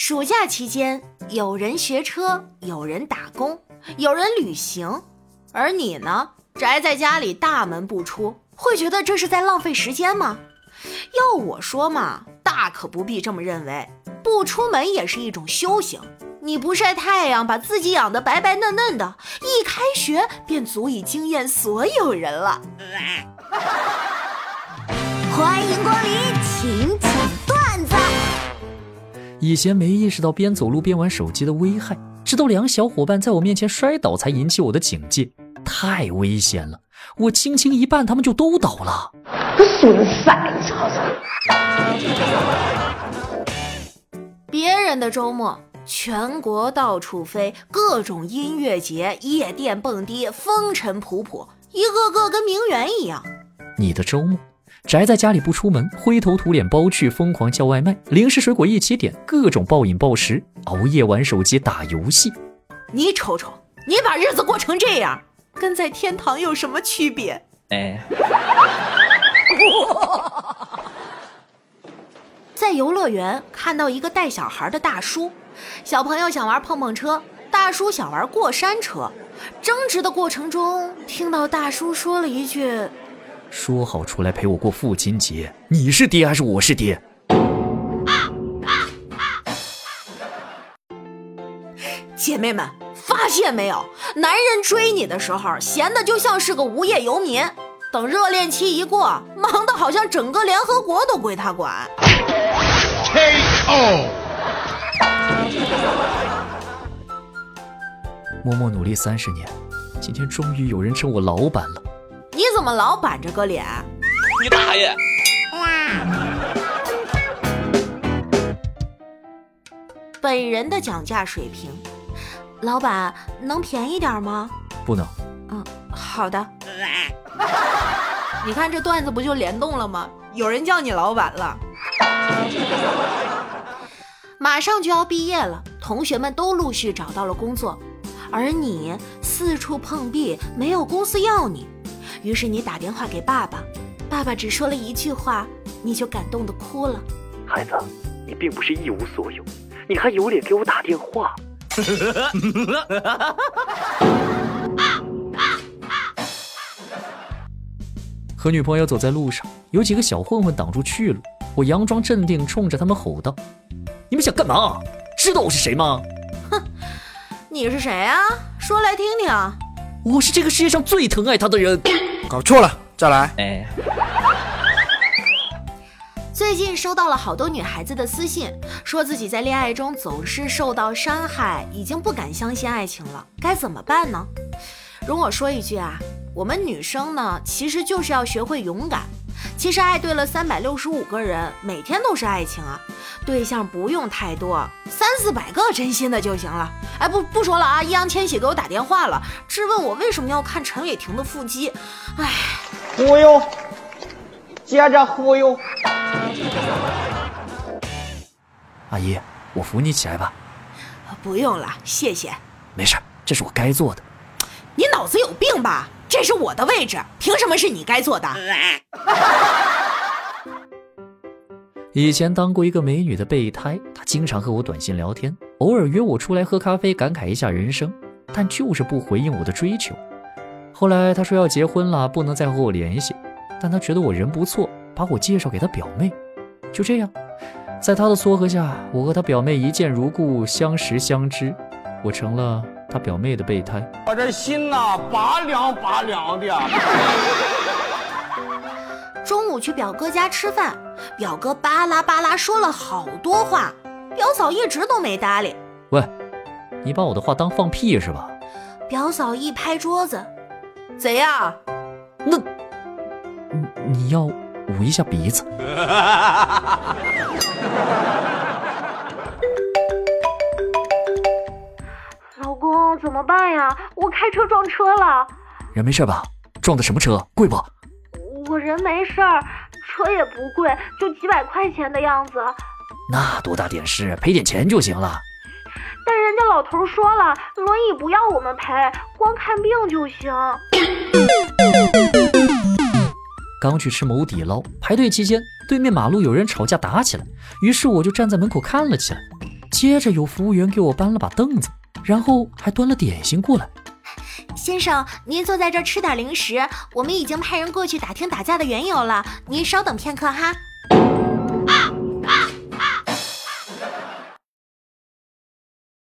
暑假期间，有人学车，有人打工，有人旅行，而你呢，宅在家里大门不出，会觉得这是在浪费时间吗？要我说嘛，大可不必这么认为，不出门也是一种修行。你不晒太阳，把自己养得白白嫩嫩的，一开学便足以惊艳所有人了。欢迎光临，以前没意识到边走路边玩手机的危害，直到两小伙伴在我面前摔倒，才引起我的警戒。太危险了！我轻轻一绊，他们就都倒了。损色，你瞅瞅。别人的周末，全国到处飞，各种音乐节、夜店蹦迪，风尘仆仆，一个个跟名媛一样。你的周末？宅在家里不出门，灰头土脸包去，疯狂叫外卖，零食水果一起点，各种暴饮暴食，熬夜玩手机打游戏。你瞅瞅，你把日子过成这样，跟在天堂有什么区别？哎，在游乐园看到一个带小孩的大叔，小朋友想玩碰碰车，大叔想玩过山车，争执的过程中，听到大叔说了一句。说好出来陪我过父亲节，你是爹还是我是爹？姐妹们，发现没有？男人追你的时候，闲的就像是个无业游民；等热恋期一过，忙的好像整个联合国都归他管。K.O. 默默努力三十年，今天终于有人称我老板了。你怎么老板着个脸？你大爷！本人的讲价水平，老板能便宜点吗？不能。嗯，好的。你看这段子不就联动了吗？有人叫你老板了。马上就要毕业了，同学们都陆续找到了工作，而你四处碰壁，没有公司要你。于是你打电话给爸爸，爸爸只说了一句话，你就感动的哭了。孩子，你并不是一无所有，你还有脸给我打电话？和女朋友走在路上，有几个小混混挡住去路，我佯装镇定，冲着他们吼道：“你们想干嘛？知道我是谁吗？”“哼，你是谁啊？说来听听。”“我是这个世界上最疼爱他的人。”搞错了，再来。哎，最近收到了好多女孩子的私信，说自己在恋爱中总是受到伤害，已经不敢相信爱情了，该怎么办呢？容我说一句啊，我们女生呢，其实就是要学会勇敢。其实爱对了三百六十五个人，每天都是爱情啊。对象不用太多，三四百个真心的就行了。哎，不不说了啊！易烊千玺给我打电话了，质问我为什么要看陈伟霆的腹肌。哎，忽悠，接着忽悠。阿姨，我扶你起来吧。不用了，谢谢。没事，这是我该做的。你脑子有病吧？这是我的位置，凭什么是你该坐的？以前当过一个美女的备胎，她经常和我短信聊天，偶尔约我出来喝咖啡，感慨一下人生，但就是不回应我的追求。后来她说要结婚了，不能再和我联系，但她觉得我人不错，把我介绍给她表妹。就这样，在她的撮合下，我和她表妹一见如故，相识相知，我成了。他表妹的备胎，我这心呐拔凉拔凉的。中午去表哥家吃饭，表哥巴拉巴拉说了好多话，表嫂一直都没搭理。喂，你把我的话当放屁是吧？表嫂一拍桌子，怎样？那，你要捂一下鼻子。怎么办呀？我开车撞车了，人没事吧？撞的什么车？贵不？我人没事儿，车也不贵，就几百块钱的样子。那多大点事？赔点钱就行了。但人家老头说了，轮椅不要我们赔，光看病就行。刚去吃某底捞，排队期间，对面马路有人吵架打起来，于是我就站在门口看了起来。接着有服务员给我搬了把凳子，然后还端了点心过来。先生，您坐在这儿吃点零食，我们已经派人过去打听打架的缘由了，您稍等片刻哈。